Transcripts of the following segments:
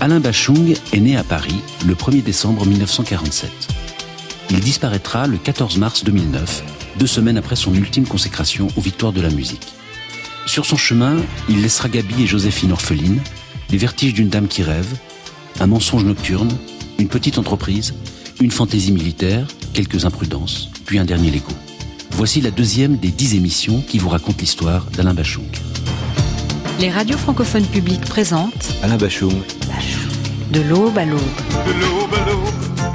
Alain Bachung est né à Paris le 1er décembre 1947. Il disparaîtra le 14 mars 2009, deux semaines après son ultime consécration aux victoires de la musique. Sur son chemin, il laissera Gabi et Joséphine orphelines, les vertiges d'une dame qui rêve, un mensonge nocturne, une petite entreprise, une fantaisie militaire, quelques imprudences, puis un dernier Lego. Voici la deuxième des dix émissions qui vous racontent l'histoire d'Alain Bachung. Les radios francophones publiques présentent Alain Bachung. De l'aube à l'aube.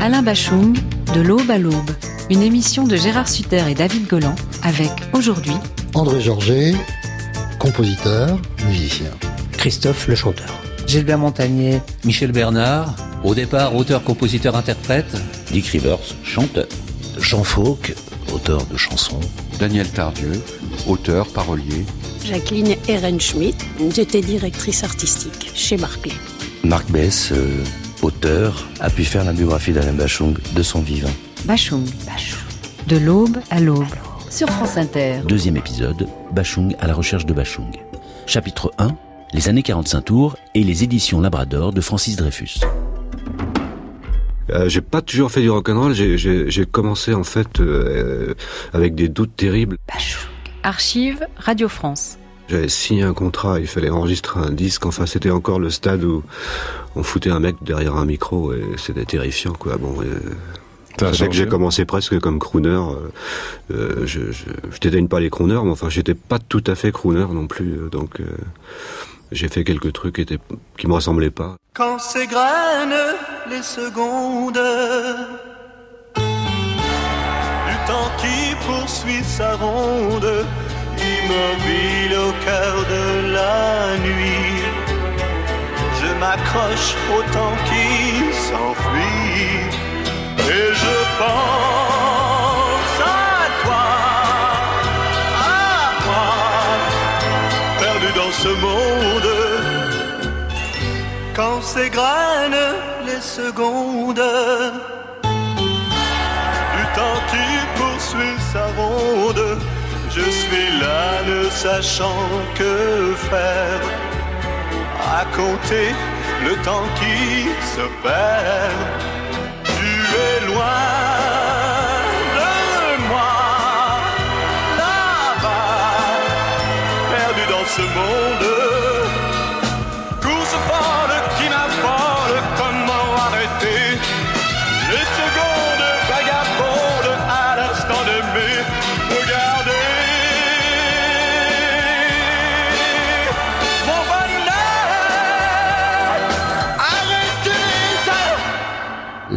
Alain Bachung, De l'aube à l'aube. Une émission de Gérard Sutter et David Golan avec aujourd'hui André Georget, compositeur, musicien. Christophe le chanteur. Gilbert Montagnier. Michel Bernard, au départ auteur, compositeur, interprète. Dick Rivers, chanteur. Jean Fauque, auteur de chansons. Daniel Tardieu, auteur, parolier. Jacqueline Ehrenschmidt, j'étais directrice artistique chez Barclay. Marc Bess, euh, auteur, a pu faire la biographie d'Alain Bachung de son vivant. Bachung. De l'aube à l'aube. Sur France Inter. Deuxième épisode, Bachung à la recherche de Bachung. Chapitre 1, les années 45 tours et les éditions Labrador de Francis Dreyfus. Euh, j'ai pas toujours fait du rock'n'roll. J'ai commencé en fait euh, avec des doutes terribles. Bachung. Archive Radio France. J'avais signé un contrat, il fallait enregistrer un disque. Enfin, c'était encore le stade où on foutait un mec derrière un micro et c'était terrifiant, quoi. Bon. C'est que j'ai commencé presque comme crooner. Euh, euh, je, je, je dédaigne pas les crooners, mais enfin, j'étais pas tout à fait crooner non plus. euh, Donc, euh, j'ai fait quelques trucs qui, étaient, qui me ressemblaient pas. Quand s'égrènent les secondes du temps qui poursuit sa ronde, immobile au cœur de la nuit, je m'accroche au temps qui s'enfuit. Et je pense à toi, à moi, perdu dans ce monde. Quand s'égrènent les secondes. Du temps qui poursuit sa ronde, je suis sachant que faire. À compter le temps qui se perd. Tu es loin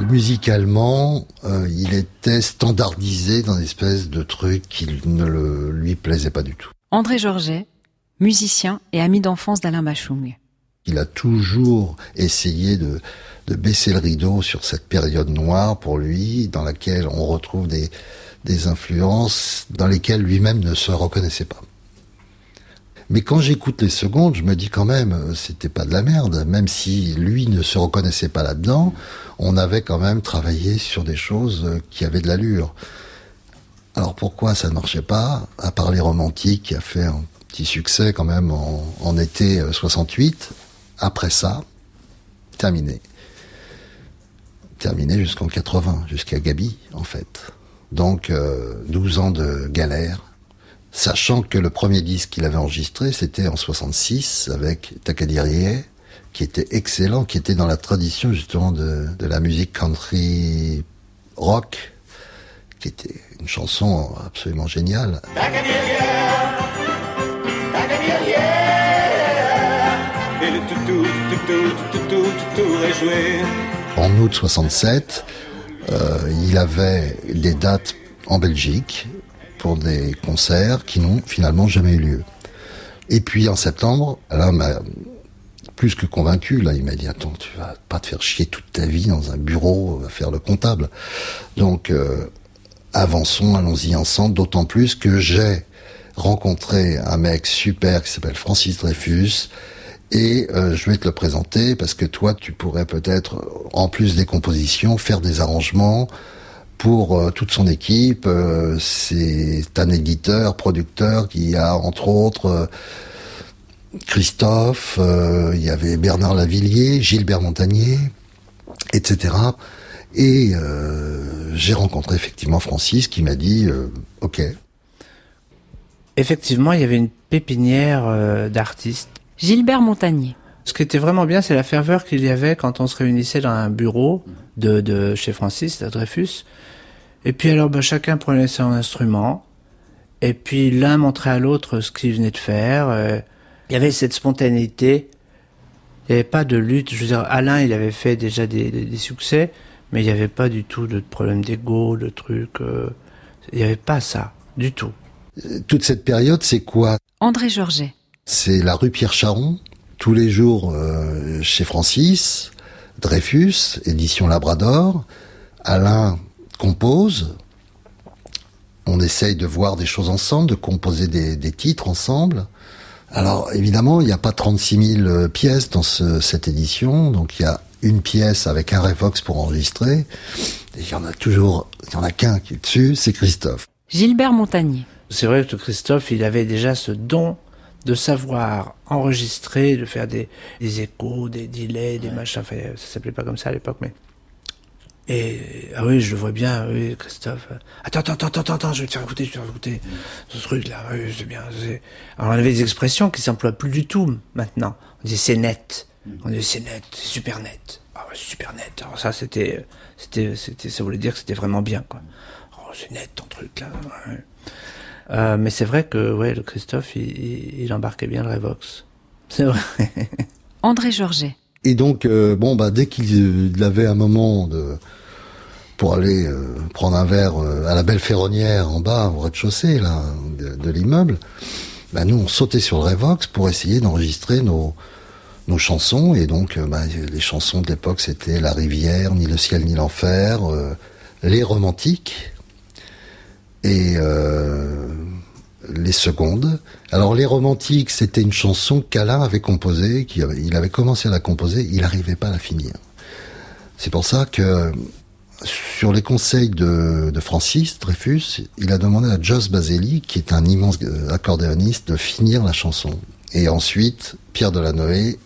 Musicalement, euh, il était standardisé dans une espèce de truc qui ne le- lui plaisait pas du tout. André Georget, musicien et ami d'enfance d'Alain Bachung. Il a toujours essayé de, de baisser le rideau sur cette période noire pour lui, dans laquelle on retrouve des, des influences dans lesquelles lui-même ne se reconnaissait pas. Mais quand j'écoute les secondes, je me dis quand même, euh, c'était pas de la merde. Même si lui ne se reconnaissait pas là-dedans, on avait quand même travaillé sur des choses euh, qui avaient de l'allure. Alors pourquoi ça ne marchait pas À part les romantiques qui a fait un petit succès quand même en, été euh, 68. Après ça, terminé. Terminé jusqu'en 80, jusqu'à Gabi en fait. Donc euh, 12 ans de galère. Sachant que le premier disque qu'il avait enregistré, c'était en 66 avec Takadirie, qui était excellent, qui était dans la tradition justement de, de la musique country rock, qui était une chanson absolument géniale. En août 67, euh, il avait des dates en Belgique des concerts qui n'ont finalement jamais eu lieu. Et puis en septembre, Alain m'a plus que convaincu. Là, il m'a dit attends, tu vas pas te faire chier toute ta vie dans un bureau à faire le comptable. Donc euh, avançons, allons-y ensemble. D'autant plus que j'ai rencontré un mec super qui s'appelle Francis Dreyfus. Et euh, je vais te le présenter parce que toi, tu pourrais peut-être, en plus des compositions, faire des arrangements pour euh, toute son équipe. Euh, c'est un éditeur, producteur qui a, entre autres, euh, Christophe, euh, il y avait Bernard Lavillier, Gilbert Montagnier, etc. Et euh, j'ai rencontré effectivement Francis qui m'a dit euh, OK. Effectivement, il y avait une pépinière d'artistes. Gilbert Montagnier. Ce qui était vraiment bien, c'est la ferveur qu'il y avait quand on se réunissait dans un bureau de, de chez Francis, à Dreyfus. Et puis alors, ben, chacun prenait son instrument. Et puis l'un montrait à l'autre ce qu'il venait de faire. Il y avait cette spontanéité. Il n'y avait pas de lutte. Je veux dire, Alain, il avait fait déjà des, des, succès, mais il n'y avait pas du tout de problème d'ego, de trucs. Euh, il n'y avait pas ça, du tout. Toute cette période, c'est quoi? André Georget. C'est la rue Pierre Charon, tous les jours euh, chez Francis, Dreyfus, édition Labrador. Alain compose. On essaye de voir des choses ensemble, de composer des, des titres ensemble. Alors évidemment, il n'y a pas 36 000 euh, pièces dans cette édition, donc il y a une pièce avec un Revox pour enregistrer. il y en a toujours, il y en a qu'un qui est dessus, c'est Christophe. Gilbert Montagnier. C'est vrai que Christophe, il avait déjà ce don de savoir enregistrer, de faire des, échos, des delays, des machins. Enfin, ça s'appelait pas comme ça à l'époque, mais et ah oui, je le vois bien, oui, Christophe. Attends, attends, attends, attends, je vais te faire écouter, je vais te faire écouter ce truc-là. Oui, c'est bien. Alors on avait des expressions qui s'emploient plus du tout maintenant. On dit c'est net. On dit c'est net, c'est super net. Ah ouais, super net. Alors ça, c'était, c'était, c'était, ça voulait dire que c'était vraiment bien, quoi. Oh, c'est net ton truc là. Euh, mais c'est vrai que ouais, le Christophe, il, il embarquait bien le Revox. C'est vrai. André Georget. Et donc, euh, bon, bah, dès qu'il avait un moment de pour aller euh, prendre un verre euh, à la belle ferronnière en bas, au rez-de-chaussée là de, l'immeuble, bah, nous on sautait sur le Revox pour essayer d'enregistrer nos nos chansons et donc bah, les chansons de l'époque c'était La rivière, ni le ciel ni l'enfer, les romantiques et les secondes. Alors les romantiques, c'était une chanson qu'Alain avait composée, il avait commencé à la composer, il n'arrivait pas à la finir. C'est pour ça que sur les conseils de, Francis Dreyfus, il a demandé à Joss Baseli, qui est un immense euh, accordéoniste, de finir la chanson. Et ensuite, Pierre Delanoë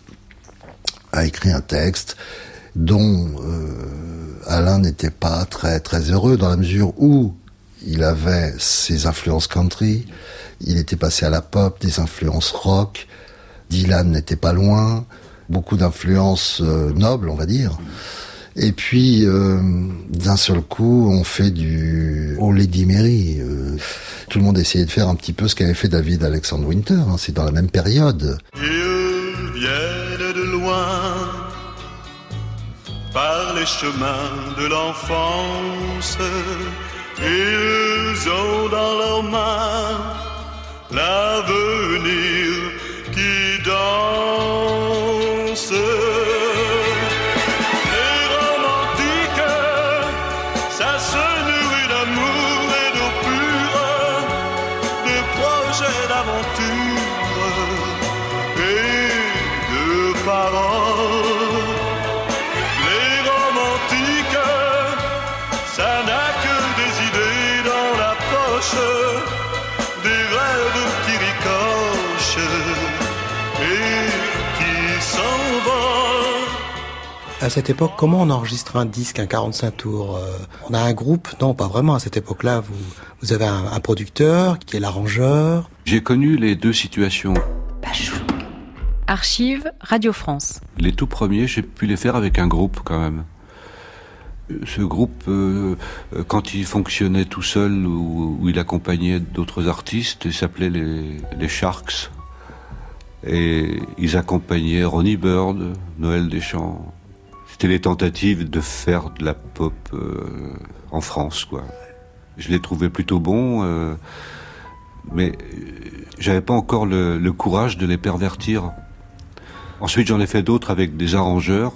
a écrit un texte dont euh, Alain n'était pas très très heureux dans la mesure où il avait ses influences country, il était passé à la pop, des influences rock, Dylan n'était pas loin, beaucoup d'influences euh, nobles, on va dire. Et puis, euh, d'un seul coup, on fait du Oh Lady Mary. Euh, tout le monde essayait de faire un petit peu ce qu'avait fait David Alexander Winter. Hein, c'est dans la même période. Ils viennent de loin par les chemins de l'enfance ils ont dans leurs mains l'avenir qui danse. Cette époque, comment on enregistre un disque, un 45 tours euh, On a un groupe? Non, pas vraiment. À cette époque-là, vous, vous avez un, producteur qui est l'arrangeur. J'ai connu les deux situations. Archive Radio France. Les tout premiers, j'ai pu les faire avec un groupe quand même ce groupe, euh, euh, quand il fonctionnait tout seul ou, il accompagnait d'autres artistes, il s'appelait les, Sharks. Et ils accompagnaient Ronnie Bird, Noël Deschamps. C'était les tentatives de faire de la pop euh, en France, quoi. Je les trouvais plutôt bons, mais j'avais pas encore le courage de les pervertir. Ensuite, j'en ai fait d'autres avec des arrangeurs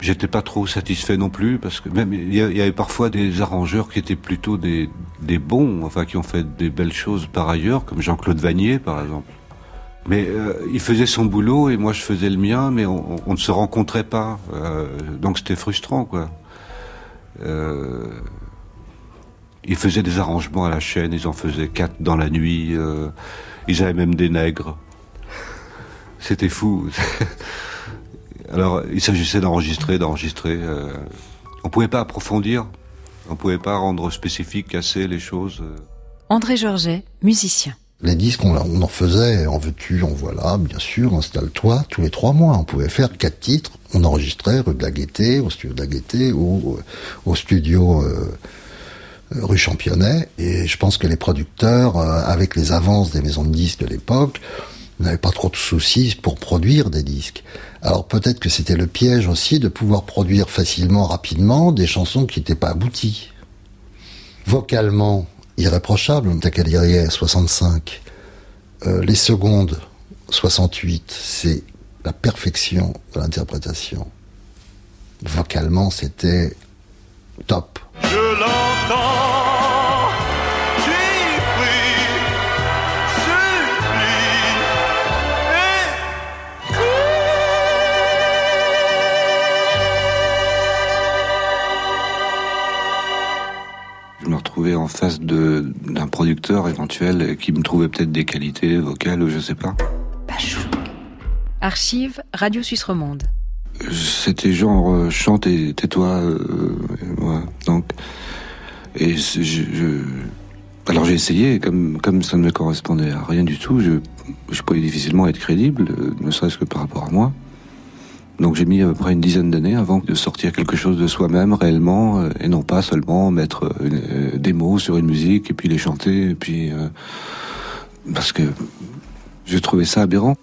J'étais pas trop satisfait non plus parce que même il y, avait parfois des arrangeurs qui étaient plutôt des, des bons, enfin qui ont fait des belles choses par ailleurs, comme Jean-Claude Vanier par exemple. Mais euh, il faisait son boulot et moi je faisais le mien, mais on, on ne se rencontrait pas, euh, donc c'était frustrant quoi. Euh, ils faisaient des arrangements à la chaîne, ils en faisaient quatre dans la nuit, euh, ils avaient même des nègres. C'était fou. Alors, il s'agissait d'enregistrer, d'enregistrer. Euh, on pouvait pas approfondir, on pouvait pas rendre spécifique, casser les choses. André Georget, musicien. Les disques, on, en faisait, en veux-tu, en voilà, bien sûr, installe-toi, tous les trois mois. On pouvait faire quatre titres, on enregistrait rue de la Gaîté, au studio de la Gaîté, ou au studio euh, rue Championnet. Et je pense que les producteurs, euh, avec les avances des maisons de disques de l'époque, n'avaient pas trop de soucis pour produire des disques. Alors peut-être que c'était le piège aussi de pouvoir produire facilement, rapidement, des chansons qui n'étaient pas abouties. Vocalement, irréprochable, Takaliria 65. Euh, les secondes, 68, c'est la perfection de l'interprétation. Vocalement, c'était top. En face d'un producteur éventuel qui me trouvait peut-être des qualités vocales ou je sais pas. Archive Radio Suisse Romande. C'était genre euh, chante et tais-toi, euh, donc et je, alors j'ai essayé comme comme ça ne me correspondait à rien du tout, je je pouvais difficilement être crédible, euh, ne serait-ce que par rapport à moi. Donc j'ai mis à peu près une dizaine d'années avant de sortir quelque chose de soi-même réellement euh, et non pas seulement mettre euh, euh, des mots sur une musique et puis les chanter et puis parce que j'ai trouvé ça aberrant.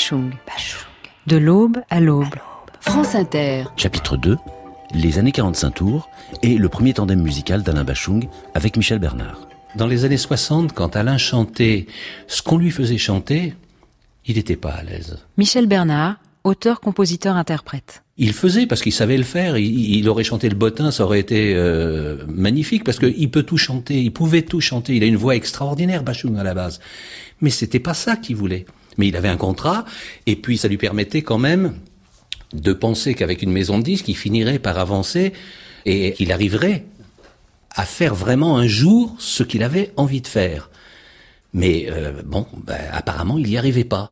Bachung. De l'aube à l'aube. France Inter. Chapitre 2. Les années 45 tours et le premier tandem musical d'Alain Bachung avec Michel Bernard. Dans les années 60, quand Alain chantait ce qu'on lui faisait chanter, il n'était pas à l'aise. Michel Bernard, auteur, compositeur, interprète. Il faisait parce qu'il savait le faire. Il, aurait chanté le bottin, ça aurait été euh, magnifique parce qu'il peut tout chanter. Il pouvait tout chanter. Il a une voix extraordinaire, Bachung à la base. Mais c'était pas ça qu'il voulait. Mais il avait un contrat, et puis ça lui permettait quand même de penser qu'avec une maison de disques, il finirait par avancer et qu'il arriverait à faire vraiment un jour ce qu'il avait envie de faire. Mais euh, bon, ben, apparemment, il n'y arrivait pas.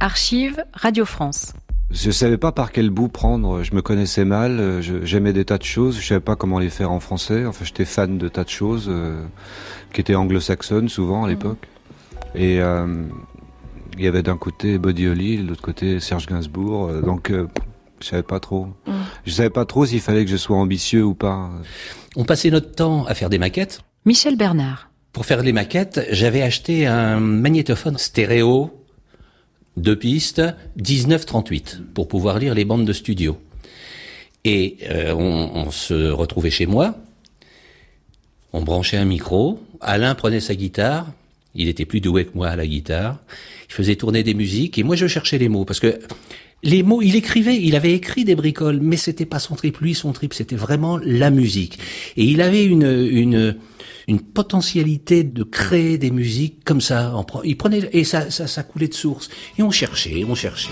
Archive Radio France. Je savais pas par quel bout prendre. Je me connaissais mal. J'aimais des tas de choses. Je savais pas comment les faire en français. Enfin, j'étais fan de tas de choses euh, qui étaient anglo-saxonnes souvent à mmh. Et euh, il y avait d'un côté Buddy Holly, de l'autre côté Serge Gainsbourg. Euh, donc, euh, je savais pas trop. Mm. Je savais pas trop s'il fallait que je sois ambitieux ou pas. On passait notre temps à faire des maquettes. Michel Bernard. Pour faire les maquettes, j'avais acheté un magnétophone stéréo, deux pistes, 1938, pour pouvoir lire les bandes de studio. Et euh, on, on se retrouvait chez moi, on branchait un micro, Alain prenait sa guitare, il était plus doué que moi à la guitare. Il faisait tourner des musiques et moi je cherchais les mots parce que les mots, il écrivait, il avait écrit des bricoles, mais c'était pas son trip. Lui, son trip, c'était vraiment la musique. Et il avait une, une, une potentialité de créer des musiques comme ça. Il prenait, et ça, ça, ça coulait de source. Et on cherchait, on cherchait.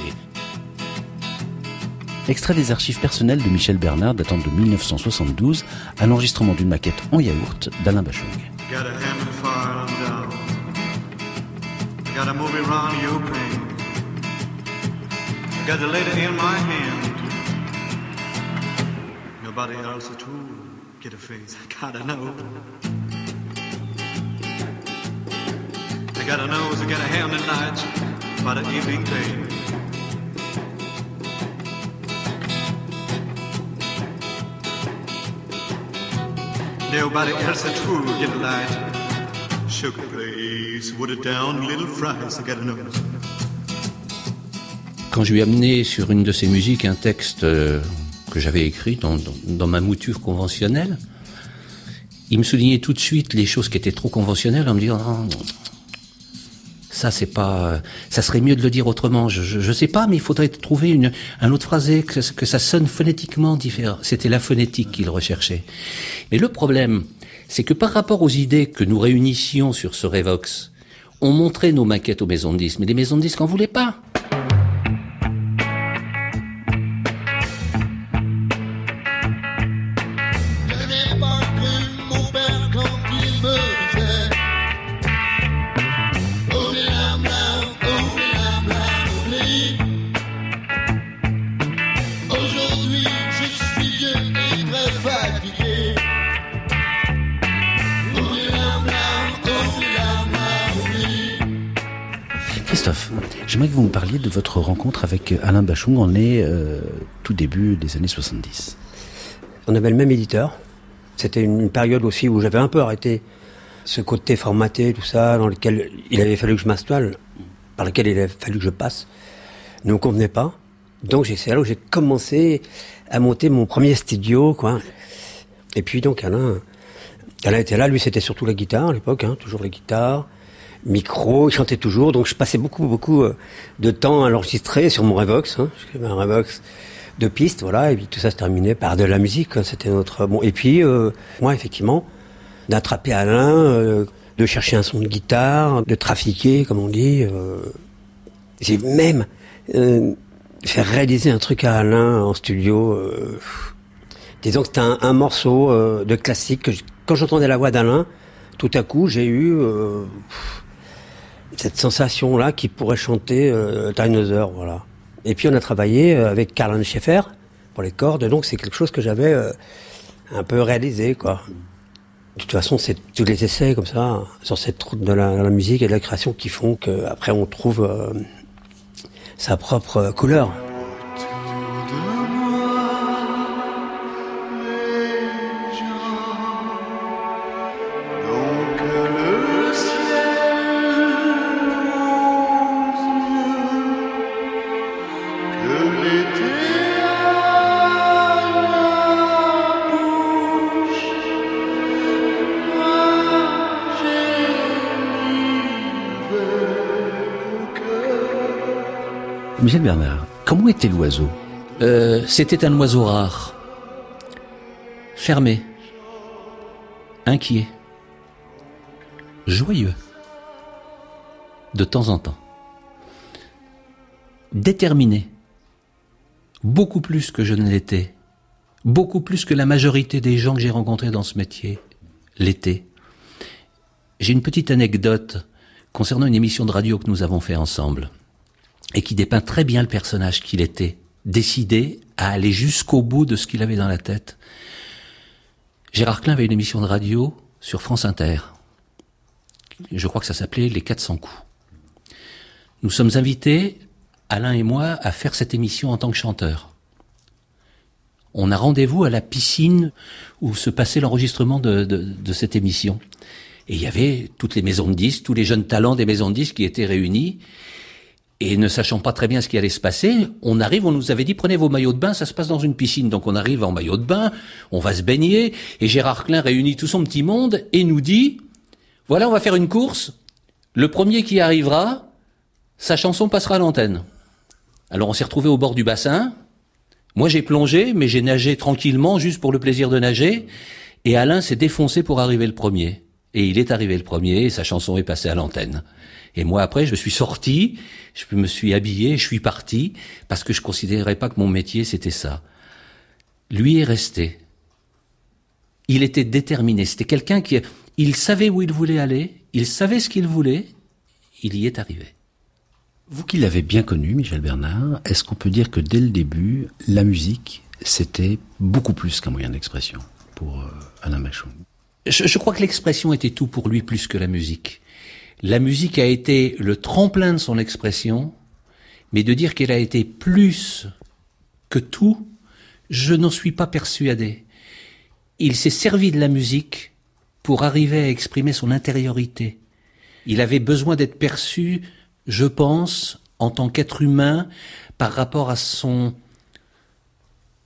Extrait des archives personnelles de Michel Bernard datant de 1972, à l'enregistrement d'une maquette en yaourt d'Alain Bachung. Gotta move around your pain. I got the lady in my hand. Nobody else at all. Get a face. I gotta know. I got a nose, I got a hand and night by the evening pain. Nobody else at all get a light. Quand je lui ai amené sur une de ses musiques un texte euh, que j'avais écrit dans, ma mouture conventionnelle, il me soulignait tout de suite les choses qui étaient trop conventionnelles en me disant ça c'est pas ça serait mieux de le dire autrement. Je, je, sais pas mais il faudrait trouver un autre phrasé que, que ça sonne phonétiquement différent. C'était la phonétique qu'il recherchait. Mais le problème c'est que par rapport aux idées que nous réunissions sur ce Revox, on montrait nos maquettes aux maisons de disques, mais les maisons de disques n'en voulaient pas. De votre rencontre avec Alain Bachung. On est euh, tout début des années 70. On avait le même éditeur. C'était une période aussi où j'avais un peu arrêté ce côté formaté, tout ça, dans lequel il avait fallu que je m'installe, par lequel il avait fallu que je passe, ne me convenait pas. Donc c'est là où j'ai commencé à monter mon premier studio, quoi. Et puis donc Alain, Alain était là, lui c'était surtout la guitare à l'époque, hein, toujours la guitare micro, il chantait toujours, donc je passais beaucoup, beaucoup euh, de temps à l'enregistrer sur mon Revox, hein, un Revox de pistes, voilà, et puis tout ça se terminait par de la musique, c'était notre bon. Et puis euh, moi, effectivement, d'attraper Alain, euh, de chercher un son de guitare, de trafiquer, comme on dit. J'ai même fait réaliser un truc à Alain en studio. disons que c'était un, morceau de classique que quand j'entendais la voix d'Alain, tout à coup, j'ai eu cette sensation-là qui pourrait chanter euh, Dinosaur, voilà. Et puis on a travaillé euh, avec Karl Schaeffer pour les cordes, donc c'est quelque chose que j'avais euh, un peu réalisé, quoi. De toute façon, c'est tous les essais comme ça sur cette route de la, musique et de la création qui font qu'après on trouve euh, sa propre couleur. Comment était l'oiseau? Euh, C'était un oiseau rare, fermé, inquiet, joyeux. de temps en temps. Déterminé, beaucoup plus que je ne l'étais, beaucoup plus que la majorité des gens que j'ai rencontrés dans ce métier l'étaient. J'ai une petite anecdote concernant une émission de radio que nous avons fait ensemble et qui dépeint très bien le personnage qu'il était, décidé à aller jusqu'au bout de ce qu'il avait dans la tête. Gérard Klein avait une émission de radio sur France Inter. Je crois que ça s'appelait Les 400 coups. Nous sommes invités, Alain et moi, à faire cette émission en tant que chanteur. On a rendez-vous à la piscine où se passait l'enregistrement de, de, cette émission. Et il y avait toutes les maisons de disques, tous les jeunes talents des maisons de disques qui étaient réunis. Et ne sachant pas très bien ce qui allait se passer, on arrive, on nous avait dit prenez vos maillots de bain, ça se passe dans une piscine. Donc on arrive en maillot de bain, on va se baigner, et Gérard Klein réunit tout son petit monde et nous dit voilà, on va faire une course. Le premier qui arrivera, sa chanson passera à l'antenne. Alors on s'est retrouvé au bord du bassin. Moi j'ai plongé, mais j'ai nagé tranquillement, juste pour le plaisir de nager. Et Alain s'est défoncé pour arriver le premier. Et il est arrivé le premier, et sa chanson est passée à l'antenne. Et moi après, je suis sorti, je me suis habillé, je suis parti, parce que je considérais pas que mon métier c'était ça. Lui est resté. Il était déterminé. C'était quelqu'un qui, il savait où il voulait aller, il savait ce qu'il voulait, il y est arrivé. Vous qui l'avez bien connu, Michel Bernard, est-ce qu'on peut dire que dès le début, la musique, c'était beaucoup plus qu'un moyen d'expression pour euh, Alain Machon? Je, je crois que l'expression était tout pour lui plus que la musique. La musique a été le tremplin de son expression, mais de dire qu'elle a été plus que tout, je n'en suis pas persuadé. Il s'est servi de la musique pour arriver à exprimer son intériorité. Il avait besoin d'être perçu, je pense, en tant qu'être humain, par rapport à son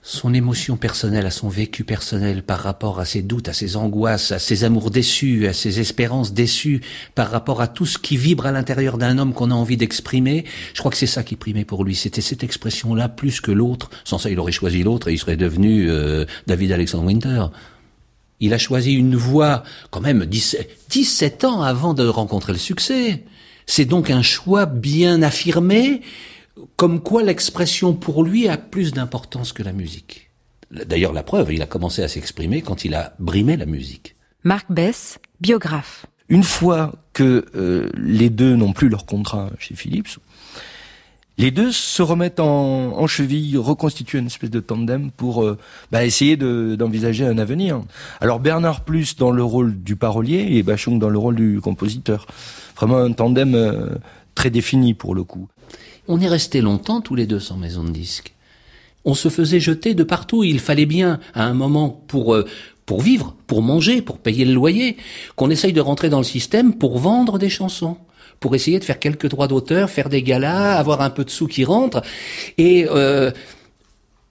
son émotion personnelle, à son vécu personnel, par rapport à ses doutes, à ses angoisses, à ses amours déçus, à ses espérances déçues, par rapport à tout ce qui vibre à l'intérieur d'un homme qu'on a envie d'exprimer, je crois que c'est ça qui primait pour lui. C'était cette expression-là plus que l'autre. Sans ça, il aurait choisi l'autre et il serait devenu euh, David Alexandre Winter. Il a choisi une voie, quand même, 17 ans avant de rencontrer le succès. C'est donc un choix bien affirmé, comme quoi l'expression pour lui a plus d'importance que la musique. D'ailleurs, la preuve, il a commencé à s'exprimer quand il a brimé la musique. Marc Bess, biographe. Une fois que euh, les deux n'ont plus leur contrat chez Philips, les deux se remettent en, en, cheville, reconstituent une espèce de tandem pour euh, bah, essayer d'envisager un avenir. Alors Bernard plus dans le rôle du parolier et Bachung dans le rôle du compositeur. Vraiment un tandem euh, très défini pour le coup. On est resté longtemps tous les deux sans maison de disque. On se faisait jeter de partout. Il fallait bien, à un moment, pour euh, pour vivre, pour manger, pour payer le loyer, qu'on essaye de rentrer dans le système pour vendre des chansons pour essayer de faire quelques droits d'auteur, faire des galas, avoir un peu de sous qui rentrent. Et euh,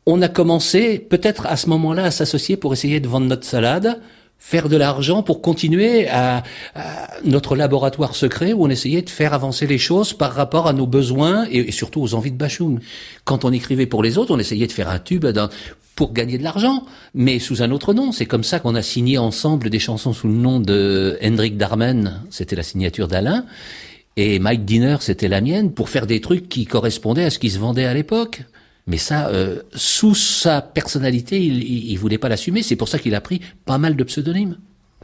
on a commencé peut-être à ce moment-là à s'associer pour essayer de vendre notre salade, faire de l'argent pour continuer à, notre laboratoire secret où on essayait de faire avancer les choses par rapport à nos besoins et, surtout aux envies de Bachoum. Quand on écrivait pour les autres, on essayait de faire un tube pour gagner de l'argent, mais sous un autre nom. C'est comme ça qu'on a signé ensemble des chansons sous le nom de Hendrik Darmen, c'était la signature d'Alain, et Mike Dinner, c'était la mienne, pour faire des trucs qui correspondaient à ce qui se vendait à l'époque. Mais ça, euh, sous sa personnalité, il, il, voulait pas l'assumer. C'est pour ça qu'il a pris pas mal de pseudonymes.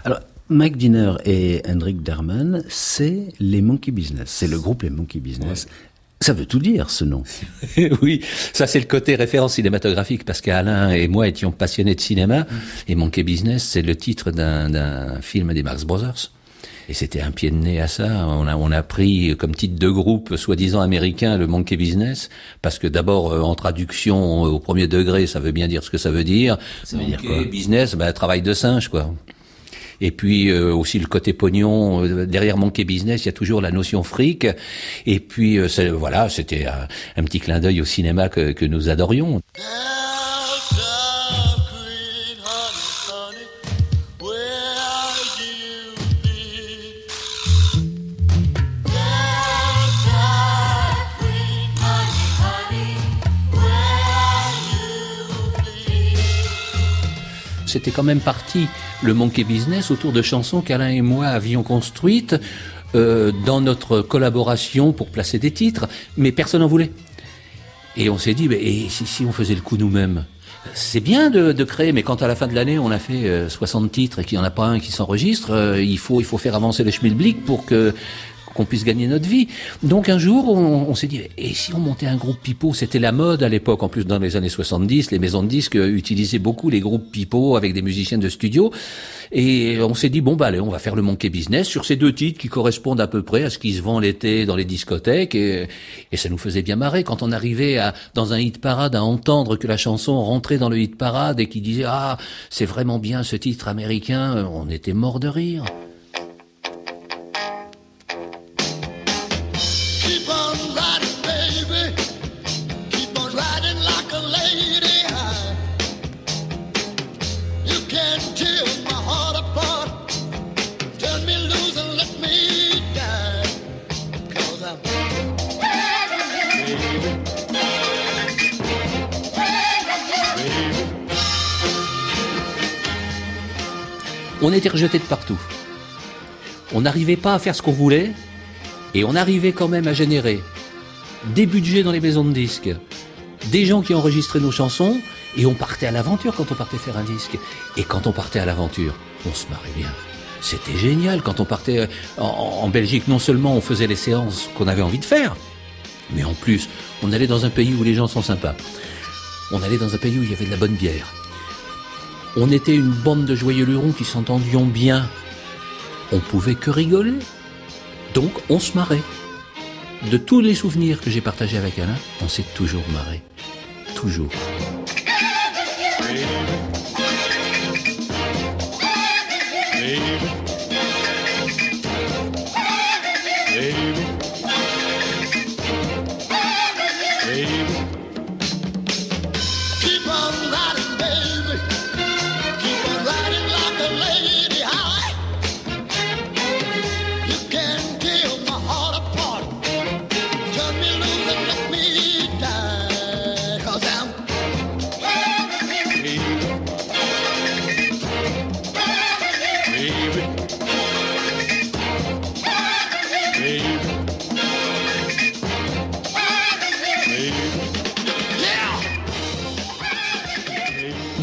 Alors, Mike Dinner et Hendrik Derman, c'est les Monkey Business. C'est le groupe Les Monkey Business. Ça veut tout dire, ce nom. oui, ça c'est le côté référence cinématographique, parce qu'Alain et moi étions passionnés de cinéma, mm. et Monkey Business, c'est le titre d'un film des Marx Brothers. Et c'était un pied de nez à ça. On a, on a pris comme titre de groupe soi-disant américain le Monkey Business, parce que d'abord euh, en traduction euh, au premier degré, ça veut bien dire ce que ça veut dire. Ça veut dire quoi Business, bah, travail de singe, quoi. Et puis euh, aussi le côté pognon derrière Monkey Business, il y a toujours la notion fric. Et puis voilà, c'était un, un, petit clin d'œil au cinéma que, que nous adorions. C'était quand même parti le Monkey Business autour de chansons qu'Alain et moi avions construites euh, dans notre collaboration pour placer des titres, mais personne n'en voulait. Et on s'est dit, mais et si, on faisait le coup nous-mêmes? C'est bien de, créer, mais quand à la fin de l'année on a fait 60 titres et qu'il n'y en a pas un qui s'enregistre, il faut il faut faire avancer le schmilblick pour que qu'on puisse gagner notre vie. Donc un jour, on, s'est dit, et si on montait un groupe pipeau C'était la mode à l'époque, en plus dans les années 70, les maisons de disques utilisaient beaucoup les groupes pipeau avec des musiciens de studio. Et on s'est dit, bon, bah allez, on va faire le Monkey Business sur ces deux titres qui correspondent à peu près à ce qui se vend l'été dans les discothèques. Et, ça nous faisait bien marrer quand on arrivait à, dans un hit parade à entendre que la chanson rentrait dans le hit parade et qui disait, ah, c'est vraiment bien ce titre américain. On était mort de rire. Était rejeté de partout. On n'arrivait pas à faire ce qu'on voulait, et on arrivait quand même à générer des budgets dans les maisons de disques, des gens qui enregistraient nos chansons, et on partait à l'aventure quand on partait faire un disque. Et quand on partait à l'aventure, on se marrait bien. C'était génial quand on partait euh, en, Belgique. Non seulement on faisait les séances qu'on avait envie de faire, mais en plus, on allait dans un pays où les gens sont sympas. On allait dans un pays où il y avait de la bonne bière. On était une bande de joyeux lurons qui s'entendions bien. On pouvait que rigoler. Donc on se marrait. De tous les souvenirs que j'ai partagés avec Alain, on s'est toujours marré. Toujours.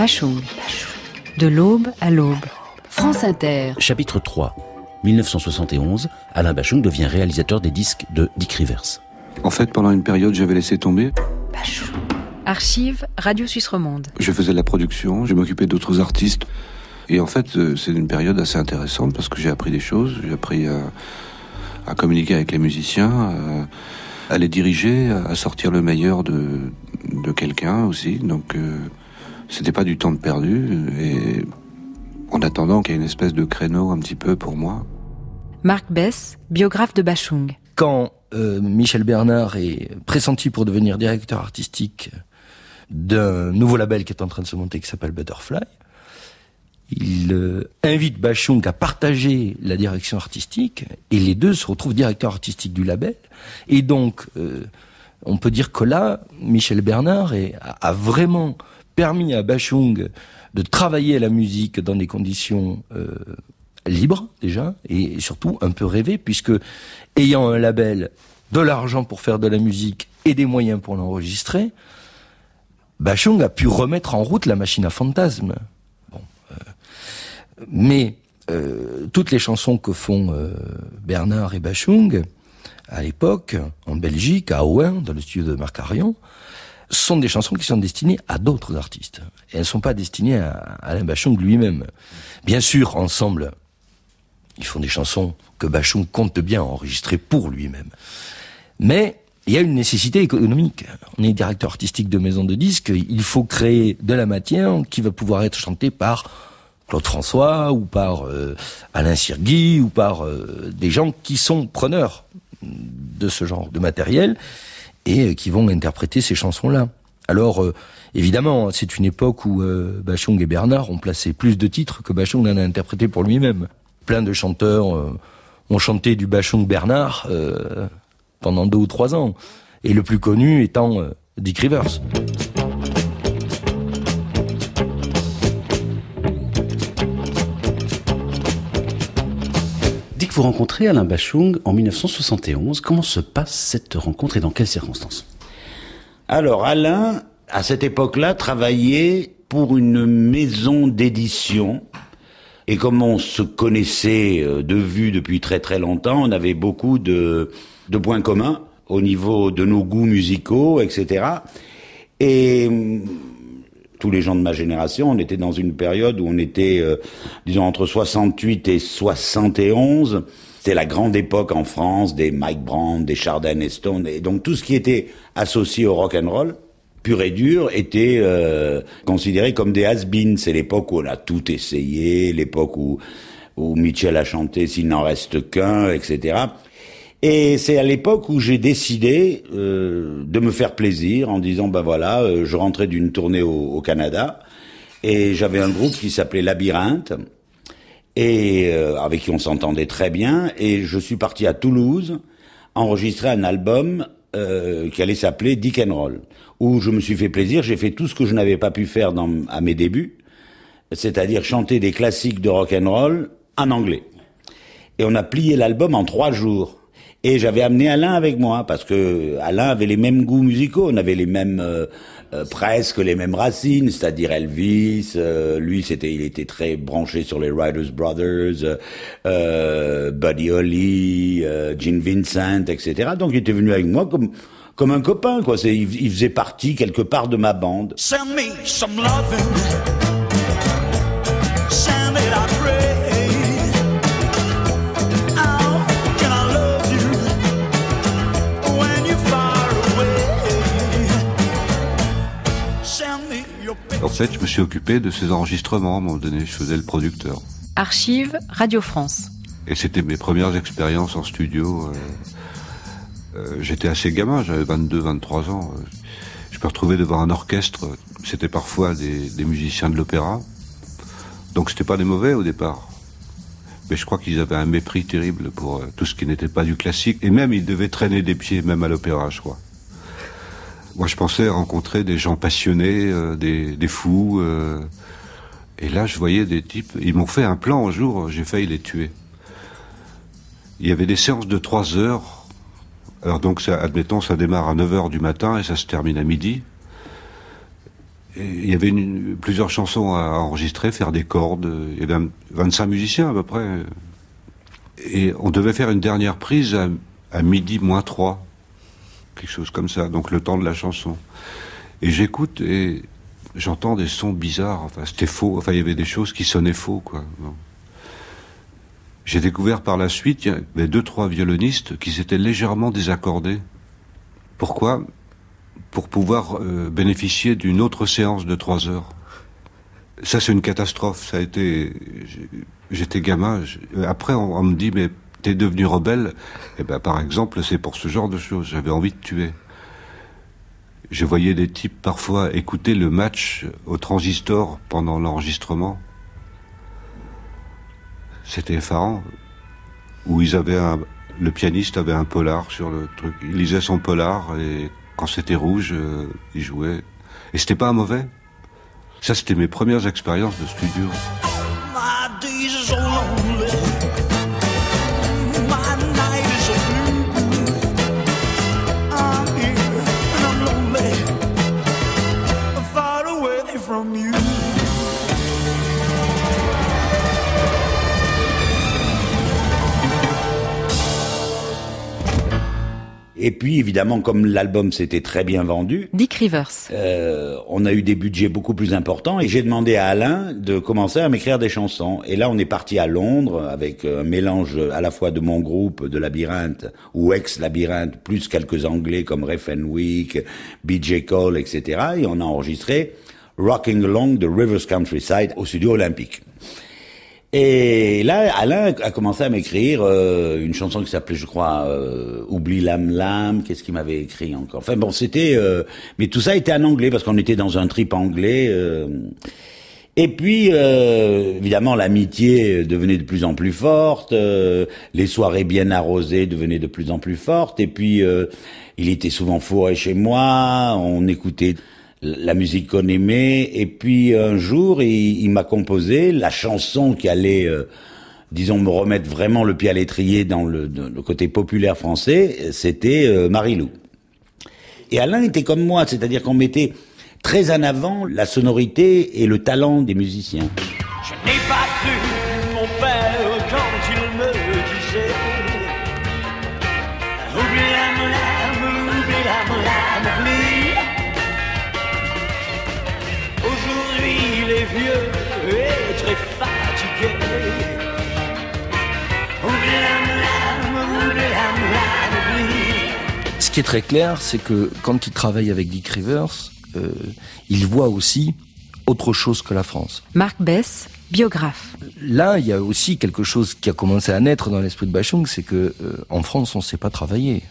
Bachung. De l'aube à l'aube. France Inter. Chapitre 3. 1971, Alain Bachung devient réalisateur des disques de Dick Rivers. En fait, pendant une période, j'avais laissé tomber. Bachung. Archive Radio Suisse Romande. Je faisais de la production, je m'occupais d'autres artistes. Et en fait, euh, c'est une période assez intéressante parce que j'ai appris des choses. J'ai appris à, communiquer avec les musiciens, à, les diriger, à sortir le meilleur de, de quelqu'un aussi. Donc, euh, c'était pas du temps de perdu et en attendant qu'il y ait une espèce de créneau un petit peu pour moi. Marc Bess, biographe de Bachung. Quand euh, Michel Bernard est pressenti pour devenir directeur artistique d'un nouveau label qui est en train de se monter qui s'appelle Butterfly, il euh, invite Bachung à partager la direction artistique et les deux se retrouvent directeurs artistiques du label. Et donc, euh, on peut dire que là, Michel Bernard a vraiment permis à Bachung de travailler la musique dans des conditions euh, libres déjà et surtout un peu rêvées puisque ayant un label, de l'argent pour faire de la musique et des moyens pour l'enregistrer, Bachung a pu remettre en route la machine à fantasmes. Bon, euh, mais euh, toutes les chansons que font Bernard et Bachung à l'époque en Belgique, à Owen, dans le studio de Marc Arion, sont des chansons qui sont destinées à d'autres artistes. Elles ne sont pas destinées à, Alain Bachung lui-même. Bien sûr, ensemble, ils font des chansons que Bachung compte bien enregistrer pour lui-même. Mais il y a une nécessité économique. On est directeur artistique de maison de disques, il faut créer de la matière qui va pouvoir être chantée par Claude François ou par euh, Alain Sirgui ou par euh, des gens qui sont preneurs de ce genre de matériel et euh, qui vont interpréter ces chansons-là. Alors, euh, évidemment, c'est une époque où euh, Bachung et Bernard ont placé plus de titres que Bachung n'en a interprété pour lui-même. Plein de chanteurs ont chanté du Bachung-Bernard pendant deux ou trois ans, et le plus connu étant Dick Rivers. Vous rencontrez Alain Bachung en 1971. Comment se passe cette rencontre et dans quelles circonstances? Alors Alain, à cette époque-là, travaillait pour une maison d'édition. Et comme on se connaissait euh, de vue depuis très très longtemps, on avait beaucoup de, points communs au niveau de nos goûts musicaux, etc. Et tous les gens de ma génération, on était dans une période où on était, euh, disons, entre 68 et 71. C'était la grande époque en France des Mike Brand, des Chardin et Stone, et donc tout ce qui était associé au rock and roll pur et dur était euh, considéré comme des has-beens. C'est l'époque où on a tout essayé, l'époque où où Mitchell a chanté S'il n'en reste qu'un, etc. Et c'est à l'époque où j'ai décidé euh, de me faire plaisir en disant ben voilà, euh, je rentrais d'une tournée au, Canada et j'avais un groupe qui s'appelait Labyrinthe et euh, avec qui on s'entendait très bien et je suis parti à Toulouse enregistrer un album qui allait s'appeler Dick and Roll où je me suis fait plaisir, j'ai fait tout ce que je n'avais pas pu faire dans, à mes débuts, c'est-à-dire chanter des classiques de rock and roll en anglais. Et on a plié l'album en trois jours. Et j'avais amené Alain avec moi parce que Alain avait les mêmes goûts musicaux, on avait les mêmes euh, euh, presque les mêmes racines, c'est-à-dire Elvis. Euh, lui, c'était, il était très branché sur les Riders Brothers, Buddy Holly, Gene Vincent, etc. Donc il était venu avec moi comme comme un copain, quoi. C'est, il, faisait partie quelque part de ma bande. En fait, je me suis occupé de ces enregistrements à un moment donné. Je faisais le producteur. Archive Radio France. Et c'était mes premières expériences en studio. Euh, euh, j'étais assez gamin, j'avais 22, 23 ans. Je me retrouvais devant un orchestre. C'était parfois des, des musiciens de l'opéra. Donc c'était pas des mauvais au départ. Mais je crois qu'ils avaient un mépris terrible pour euh, tout ce qui n'était pas du classique. Et même, ils devaient traîner des pieds, même à l'opéra, je crois. Moi, je pensais rencontrer des gens passionnés, euh, des, fous. Euh, et là, je voyais des types. Ils m'ont fait un plan un jour, j'ai failli les tuer. Il y avait des séances de 3 heures. Alors donc, admettons, ça démarre à 9 heures du matin et ça se termine à midi. Il y avait plusieurs chansons à enregistrer, faire des cordes. Il y avait 25 musiciens à peu près. Et on devait faire une dernière prise à, à midi moins 3 quelque chose comme ça, donc le temps de la chanson. Et j'écoute et j'entends des sons bizarres, enfin c'était faux, enfin il y avait des choses qui sonnaient faux, quoi. J'ai découvert par la suite, il y avait deux, trois violonistes qui s'étaient légèrement désaccordés. Pourquoi? Pour pouvoir euh, bénéficier d'une autre séance de trois heures. Ça, c'est une catastrophe. Ça a été. J'étais gamin. Après, on, on me dit, mais t'es devenu rebelle, eh ben, par exemple, c'est pour ce genre de choses. J'avais envie de tuer. Je voyais des types parfois écouter le match au transistor pendant l'enregistrement. C'était effarant. Où ils avaient un, le pianiste avait un polar sur le truc. Il lisait son polar et quand c'était rouge, euh, il jouait. Et c'était pas mauvais. Ça, c'était mes premières expériences de studio. Et puis évidemment, comme l'album s'était très bien vendu, Dick Rivers, euh, on a eu des budgets beaucoup plus importants et j'ai demandé à Alain de commencer à m'écrire des chansons. Et là, on est parti à Londres avec un mélange à la fois de mon groupe de Labyrinthe ou ex-Labyrinthe, plus quelques Anglais comme Ray Fenwick, B.J. Cole, etc. Et on a enregistré Rocking Along the Rivers Countryside au studio olympique. Et là, Alain a commencé à m'écrire euh, une chanson qui s'appelait, je crois, euh, Oublie l'âme l'âme. Qu'est-ce qu'il m'avait écrit encore? Enfin bon, c'était, euh, mais tout ça était en anglais parce qu'on était dans un trip anglais. Et puis, évidemment, l'amitié devenait de plus en plus forte. les soirées bien arrosées devenaient de plus en plus fortes. Et puis, il était souvent fourré chez moi. On écoutait la musique qu'on aimait. Et puis un jour, il, m'a composé la chanson qui allait euh, disons, me remettre vraiment le pied à l'étrier dans le, côté populaire français, c'était euh, Marilou. Et Alain était comme moi, c'est-à-dire qu'on mettait très en avant la sonorité et le talent des musiciens. Je n'ai pas qui est très clair, c'est que quand il travaille avec Dick Rivers, euh, il voit aussi autre chose que la France. Marc Bess, biographe. Là, il y a aussi quelque chose qui a commencé à naître dans l'esprit de Bachung, c'est que euh, en France, on ne sait pas travailler.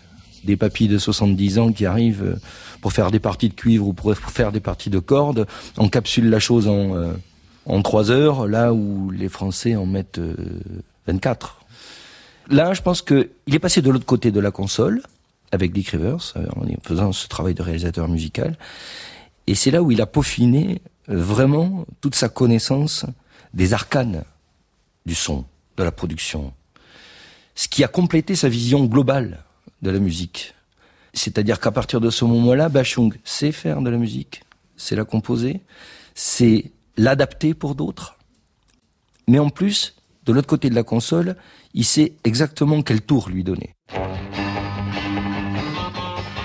Des papis de 70 ans qui arrivent euh, pour faire des parties de cuivre ou pour faire des parties de cordes, on capsule la chose en en trois heures, là où les Français en mettent 24. Là, je pense qu'il est passé de l'autre côté de la console avec Dick Rivers, en faisant ce travail de réalisateur musical. Et c'est là où il a peaufiné euh, vraiment toute sa connaissance des arcanes du son, de la production. Ce qui a complété sa vision globale de la musique. C'est-à-dire qu'à partir de ce moment-là, Bachung sait faire de la musique, c'est la composer, c'est l'adapter pour d'autres. Mais en plus, de l'autre côté de la console, il sait exactement quel tour lui donner.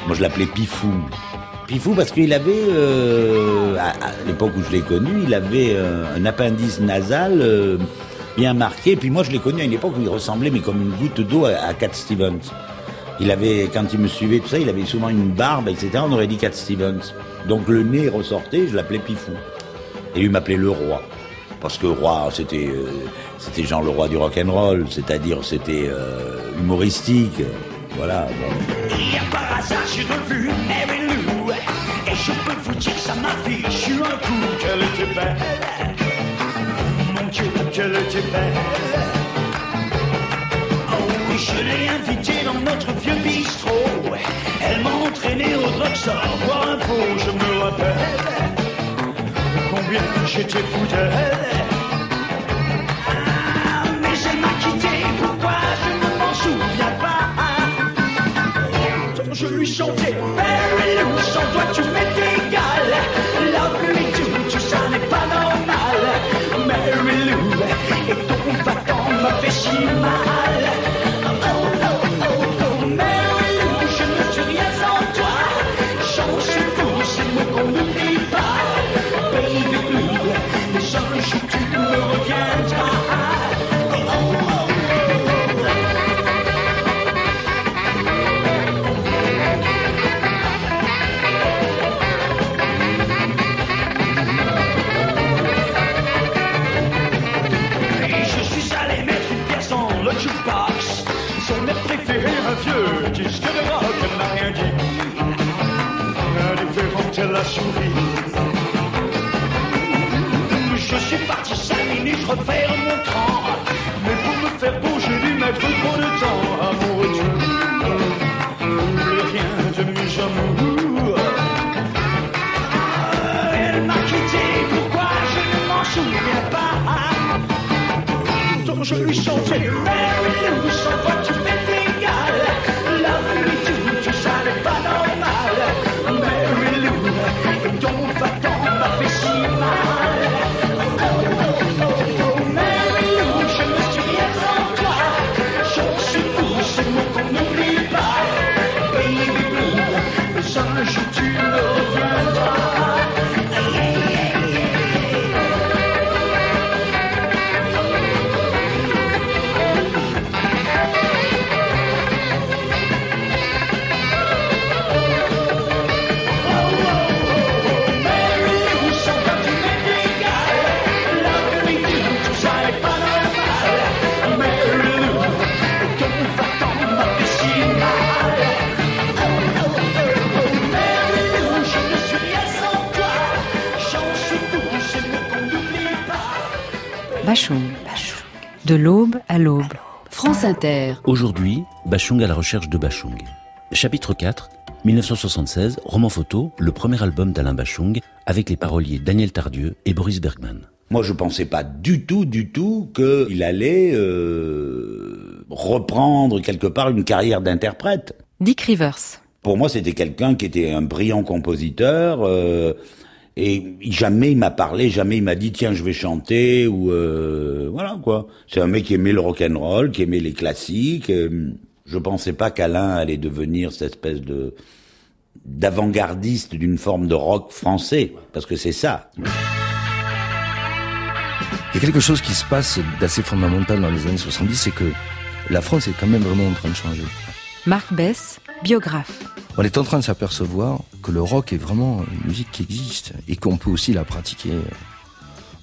Moi, je l'appelais Pifou. Pifou parce qu'il avait, euh, à, l'époque où je l'ai connu, il avait euh, un appendice nasal euh, bien marqué. Puis moi, je l'ai connu à une époque où il ressemblait, mais comme une goutte d'eau à, Cat Stevens. Il avait, quand il me suivait, tout ça, il avait souvent une barbe, etc. On aurait dit Cat Stevens. Donc le nez ressortait, je l'appelais Pifou. Et lui m'appelait le roi. Parce que roi, c'était, c'était genre le roi du rock and roll, c'est-à-dire c'était humoristique. Voilà. Bon. Et par hasard, j'ai revu Mary Lou. Et je peux vous dire, ça m'a fichu un coup. Qu'elle était belle. Mon Dieu, qu'elle était belle. Oh oui, je l'ai invitée dans notre vieux bistrot. Elle m'a entraîné au drugstore, boire un pot, je me rappelle. Combien j'étais fou d'elle. Je suis parti cinq minutes refaire mon cran. Mais pour me faire beau, j'ai dû mettre trop de temps à mon retour. Plus rien de mes amours. Elle m'a quitté, pourquoi je ne m'en souviens pas? Donc je lui chantais, Mary Lou, sans toi Inter. Aujourd'hui, Bachung à la recherche de Bachung. Chapitre 4, 1976, roman photo, le premier album d'Alain Bachung, avec les paroliers Daniel Tardieu et Boris Bergman. Moi, je pensais pas du tout, du tout qu'il allait euh, reprendre quelque part une carrière d'interprète. Dick Rivers. Pour moi, c'était quelqu'un qui était un brillant compositeur. Euh, et jamais il m'a parlé, jamais il m'a dit tiens je vais chanter ou euh, voilà quoi. C'est un mec qui aimait le rock and roll, qui aimait les classiques. Je pensais pas qu'Alain allait devenir cette espèce de d'avant-gardiste d'une forme de rock français, parce que c'est ça. Il y a quelque chose qui se passe d'assez fondamental dans les années 70, c'est que la France est quand même vraiment en train de changer. Marc Bess, biographe. On est en train de s'apercevoir que le rock est vraiment une musique qui existe et qu'on peut aussi la pratiquer.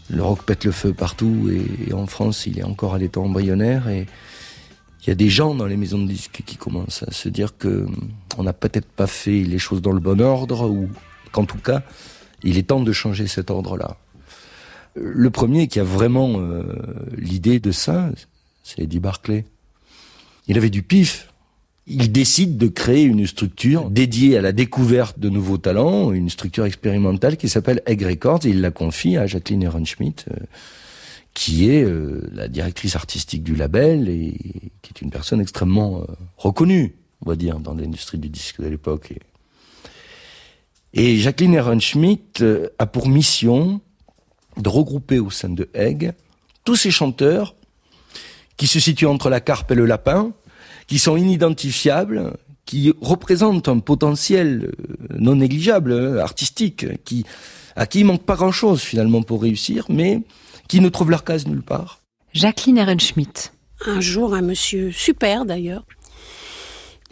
Le rock pète le feu partout et en France il est encore à l'état embryonnaire et il y a des gens dans les maisons de disques qui commencent à se dire que hum, on n'a peut-être pas fait les choses dans le bon ordre ou qu'en tout cas il est temps de changer cet ordre-là. Le premier qui a vraiment euh, l'idée de ça, c'est Eddie Barclay. Il avait du pif il décide de créer une structure dédiée à la découverte de nouveaux talents, une structure expérimentale qui s'appelle Egg Records, et il la confie à Jacqueline Ehrenschmidt, euh, qui est euh, la directrice artistique du label et qui est une personne extrêmement euh, reconnue, on va dire, dans l'industrie du disque de l'époque. Et, Jacqueline Ehrenschmidt a pour mission de regrouper au sein de Egg tous ces chanteurs qui se situent entre la carpe et le lapin, qui sont inidentifiables, qui représentent un potentiel euh, non négligeable, hein, artistique, qui, à qui il manque pas grand-chose finalement pour réussir, mais qui ne trouvent leur case nulle part. Jacqueline Ehrenschmidt. Un jour, un monsieur super d'ailleurs,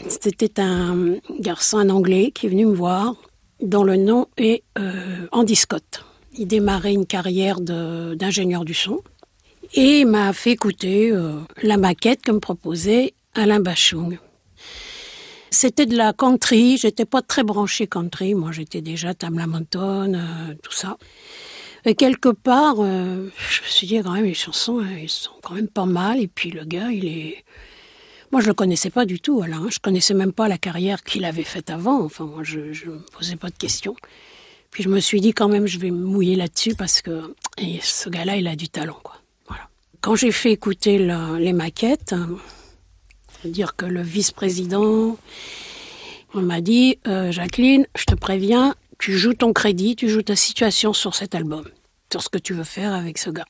c'était un garçon, un anglais, qui est venu me voir, dont le nom est euh, Andy Scott. Il démarrait une carrière d'ingénieur du son et m'a fait écouter euh, la maquette que me proposait Alain Bachung. C'était de la country, j'étais pas très branchée country, moi j'étais déjà Tamla Mountain, euh, tout ça. Et quelque part, euh, je me suis dit quand même les chansons, elles hein, sont quand même pas mal. Et puis le gars, il est, moi je le connaissais pas du tout, Alain. Je connaissais même pas la carrière qu'il avait faite avant. Enfin moi je, je me posais pas de questions. Puis je me suis dit quand même je vais mouiller là-dessus parce que ce gars-là il a du talent quoi. Voilà. Quand j'ai fait écouter les maquettes dire que le vice-président m'a dit euh, Jacqueline, je te préviens, tu joues ton crédit, tu joues ta situation sur cet album, sur ce que tu veux faire avec ce gars.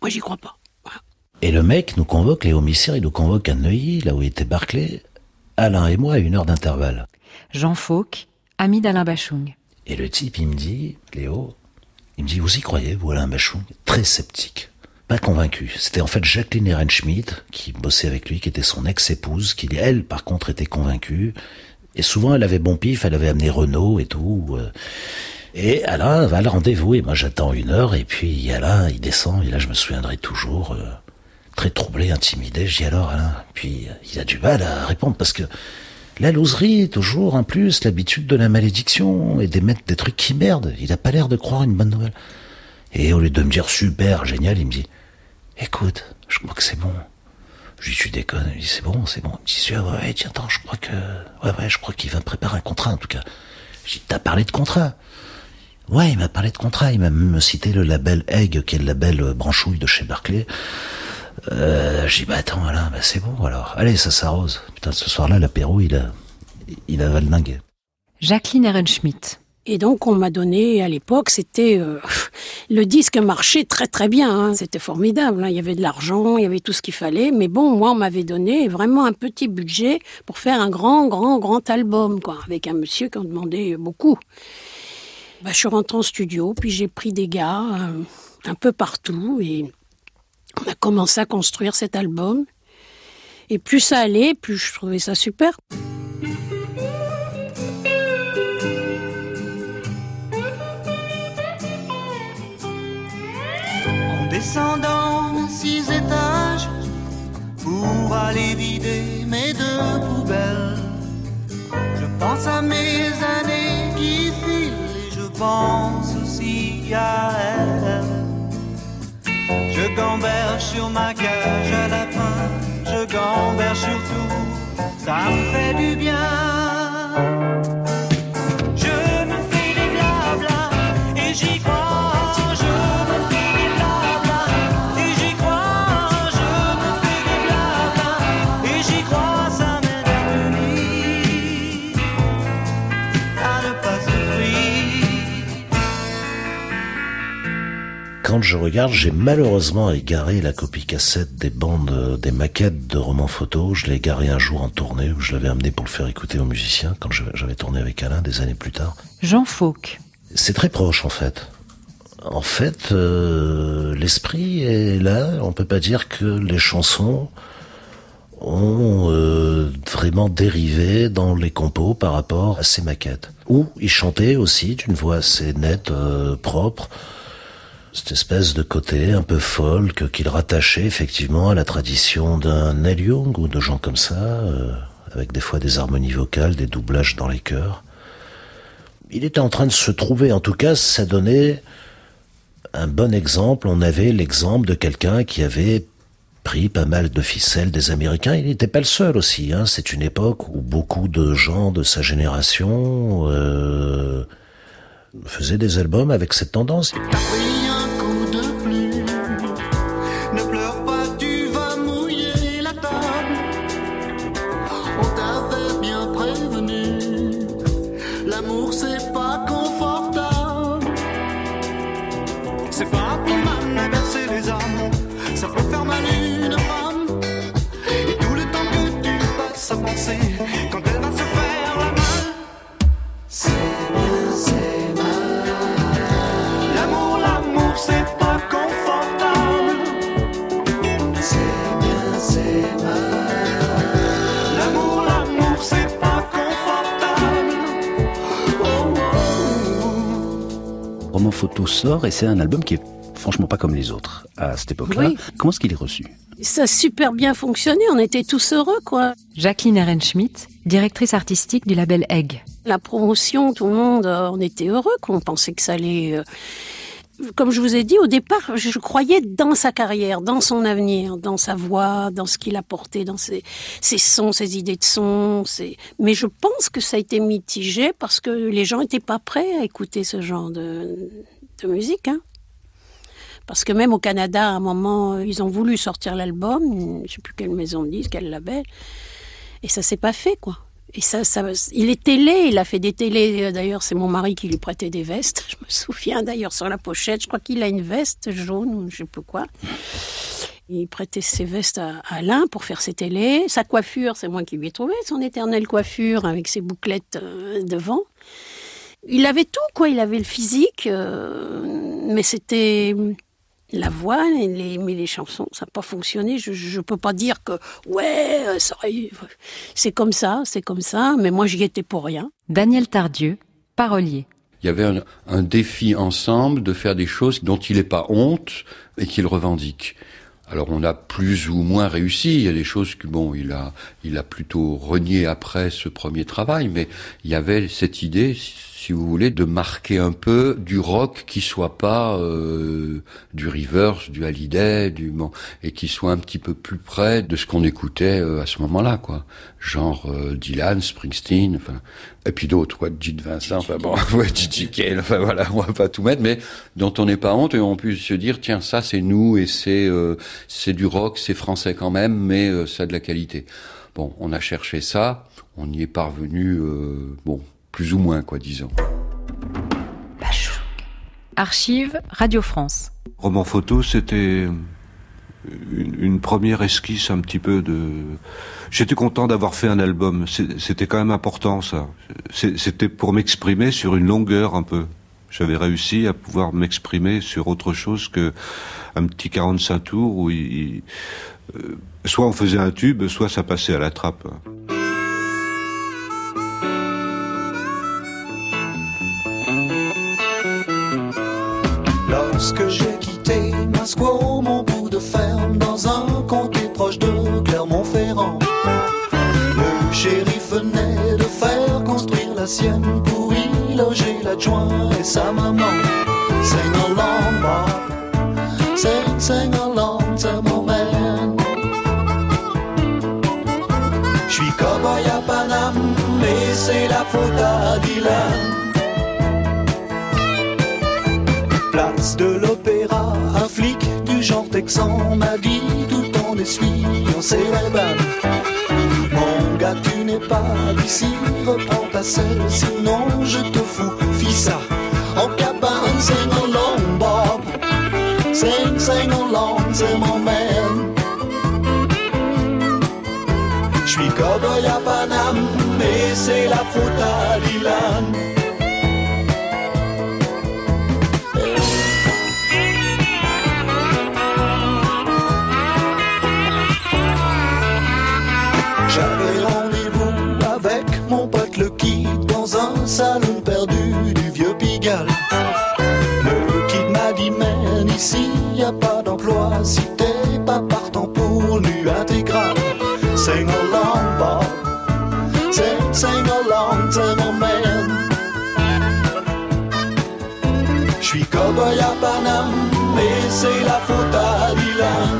Moi, j'y crois pas. Et le mec nous convoque, Léo Missir, il nous convoque à Neuilly, là où était Barclay, Alain et moi à une heure d'intervalle. Jean Fauque, ami d'Alain Bachung. Et le type, il me dit, Léo, il me dit, vous y croyez, vous, Alain Bachung? Très sceptique pas convaincu. C'était en fait Jacqueline Ehrenschmidt qui bossait avec lui, qui était son ex-épouse, qui elle, par contre, était convaincue. Et souvent, elle avait bon pif, elle avait amené Renault et tout. Euh. Et Alain va le rendez-vous, et moi j'attends une heure, et puis Alain, il descend, et là je me souviendrai toujours, euh, très troublé, intimidé, je dis alors Alain, puis euh, il a du mal à répondre, parce que la loserie, toujours, en plus, l'habitude de la malédiction, et d'émettre des trucs qui merdent, il a pas l'air de croire une bonne nouvelle. Et au lieu de me dire super, génial, il me dit écoute, je crois que c'est bon. Je lui dis, tu déconnes. Il dit, c'est bon, c'est bon. Il me dit, sûr, ouais, tiens, attends, je crois que, ouais, ouais, je crois qu'il va me préparer un contrat, en tout cas. Je dis, t'as parlé de contrat? Ouais, il m'a parlé de contrat. Il m'a même cité le label Egg, qui est le label euh, branchouille de chez Barclay. Euh, j'ai dit, bah attends, voilà, bah c'est bon, alors. Allez, ça s'arrose. Putain, ce soir-là, l'apéro, il a, il a valdingué. Jacqueline Ehrenschmidt. Et donc on m'a donné à l'époque, c'était euh, le disque marchait très très bien, hein. c'était formidable. Hein. Il y avait de l'argent, il y avait tout ce qu'il fallait. Mais bon, moi on m'avait donné vraiment un petit budget pour faire un grand grand grand album, quoi, avec un monsieur qui en demandait beaucoup. Bah, je suis rentrée en studio, puis j'ai pris des gars euh, un peu partout et on a commencé à construire cet album. Et plus ça allait, plus je trouvais ça super. Aller vider mes deux poubelles. Je pense à mes années qui filent et je pense aussi à elle. Je gamberge sur ma cage à la fin, je gamberge surtout, ça me quand je regarde, j'ai malheureusement égaré la copie cassette des bandes, euh, des maquettes de romans photos. Je l'ai égaré un jour en tournée où je l'avais amené pour le faire écouter aux musiciens quand j'avais tourné avec Alain des années plus tard. Jean Fauque. C'est très proche en fait. En fait, euh, l'esprit est là. On peut pas dire que les chansons ont euh, vraiment dérivé dans les compos par rapport à ces maquettes. Où il chantait aussi d'une voix assez nette, euh, propre, cette espèce de côté un peu folk qu'il rattachait effectivement à la tradition d'un Neil ou de gens comme ça, euh, avec des fois des harmonies vocales, des doublages dans les chœurs. Il était en train de se trouver, en tout cas, ça donnait un bon exemple. On avait l'exemple de quelqu'un qui avait pris pas mal de ficelles des Américains. Il n'était pas le seul aussi. Hein. C'est une époque où beaucoup de gens de sa génération euh, faisaient des albums avec cette tendance. Photo sort et c'est un album qui est franchement pas comme les autres à cette époque-là. Comment est-ce qu'il est reçu? Ça a super bien fonctionné, on était tous heureux quoi. Jacqueline Ehrenschmidt, directrice artistique du label Egg. La promotion, tout le monde, euh, on était heureux, qu'on pensait que ça allait... Comme je vous ai dit au départ, je croyais dans sa carrière, dans son avenir, dans sa voix, dans ce qu'il apportait, dans ses, sons, ses idées de sons. Mais je pense que ça a été mitigé parce que les gens n'étaient pas prêts à écouter ce genre de, musique. Hein. Parce que même au Canada, à un moment, ils ont voulu sortir l'album, je ne sais plus quelle maison de quel label, et ça s'est pas fait, quoi. Et ça, ça, il est télé, il a fait des télés. D'ailleurs, c'est mon mari qui lui prêtait des vestes. Je me souviens d'ailleurs sur la pochette, je crois qu'il a une veste jaune ou je sais pas quoi. Il prêtait ses vestes à Alain pour faire ses télés. Sa coiffure, c'est moi qui lui ai trouvé son éternelle coiffure avec ses bouclettes euh, devant. Il avait tout, quoi. Il avait le physique, euh, mais c'était la voix, les, mais les chansons, ça n'a pas fonctionné. Je ne peux pas dire que, ouais, ça c'est comme ça, c'est comme ça, mais moi j'y étais pour rien. Daniel Tardieu, parolier. Il y avait un, un défi ensemble de faire des choses dont il n'est pas honte et qu'il revendique. Alors on a plus ou moins réussi. Il y a des choses que bon, il a, il a plutôt renié après ce premier travail, mais il y avait cette idée, si vous voulez, de marquer un peu du rock qui soit pas euh, du Rivers, du Hallyday, du et qui soit un petit peu plus près de ce qu'on écoutait euh, à ce moment-là, quoi. Genre euh, Dylan, Springsteen, enfin, et puis d'autres, quoi, Gene Vincent, enfin bon, ouais, Gigi Kale, enfin voilà, on va pas tout mettre, mais dont on n'est pas honte et on peut se dire, tiens, ça c'est nous et c'est c'est du rock, c'est français quand même, mais ça a de la qualité. Bon, on a cherché ça, on y est parvenu, bon, plus ou moins, quoi, disons. Archive Radio France. Roman photo, c'était une, première esquisse un petit peu de. J'étais content d'avoir fait un album. C'était quand même important, ça. C'était pour m'exprimer sur une longueur un peu. J'avais réussi à pouvoir m'exprimer sur autre chose que un petit 45 tours où il, euh, soit on faisait un tube, soit ça passait à la trappe. Lorsque j'ai quitté Masquo, mon bout de ferme, dans un comté proche de Clermont-Ferrand, le shérif venait de faire construire la sienne pour y loger l'adjoint et sa maman. Sing along, Bob. Sing, sing along, c'est mon man. J'suis cowboy à Paname, mais c'est la faute à Dylan. De l'opéra, un flic du genre texan m'a dit tout en essuyant ses balles. Mon gars, tu n'es pas d'ici, reprends ta selle, sinon je te fous, fils ça, en cabane, c'est mon long bob. Sing, sing along, c'est mon man. J'suis cowboy à Paname, mais c'est la faute à Dylan. Man, ici y a pas d'emploi si t'es pas partant pour nu intégral. Sing along, Bob. Sing, sing along, c'est mon man. J'suis cowboy à Paname, mais c'est la faute à Dylan.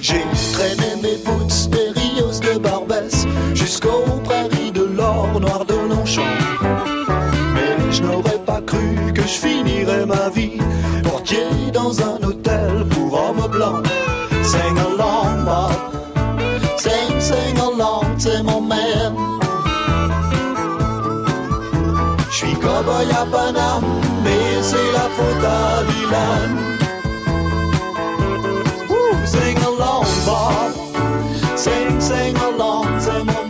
J'ai traîné mes boots des Rios de Barbès jusqu'au noir de Longchamp. Ma vie portier dans un hôtel pour hommes blancs. Sing along, Bob. Sing, sing along, c'est mon man. Je suis cowboy à Paname, mais c'est la faute à Dylan. sing along, Bob. Sing, sing along, c'est mon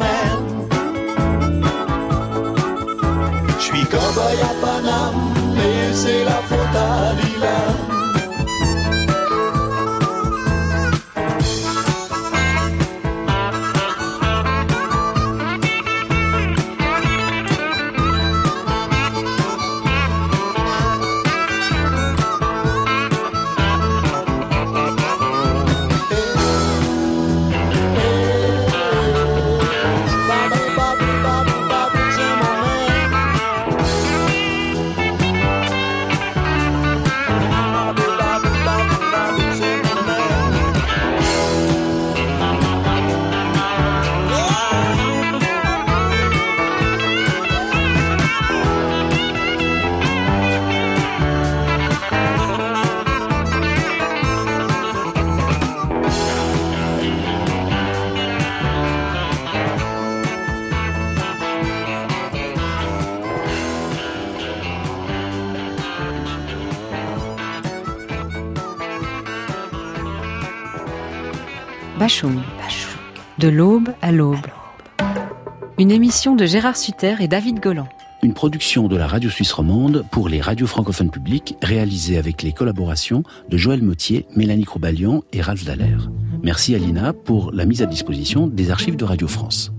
cowboy à Paname, mais c'est la faute à Dylan. De l'aube à l'aube. Une émission de Gérard Sutter et David Golan. Une production de la radio suisse romande pour les radios francophones publiques réalisée avec les collaborations de Joël Mottier, Mélanie Crouballion et Ralph Dallaire. Merci à Lina pour la mise à disposition des archives de Radio France.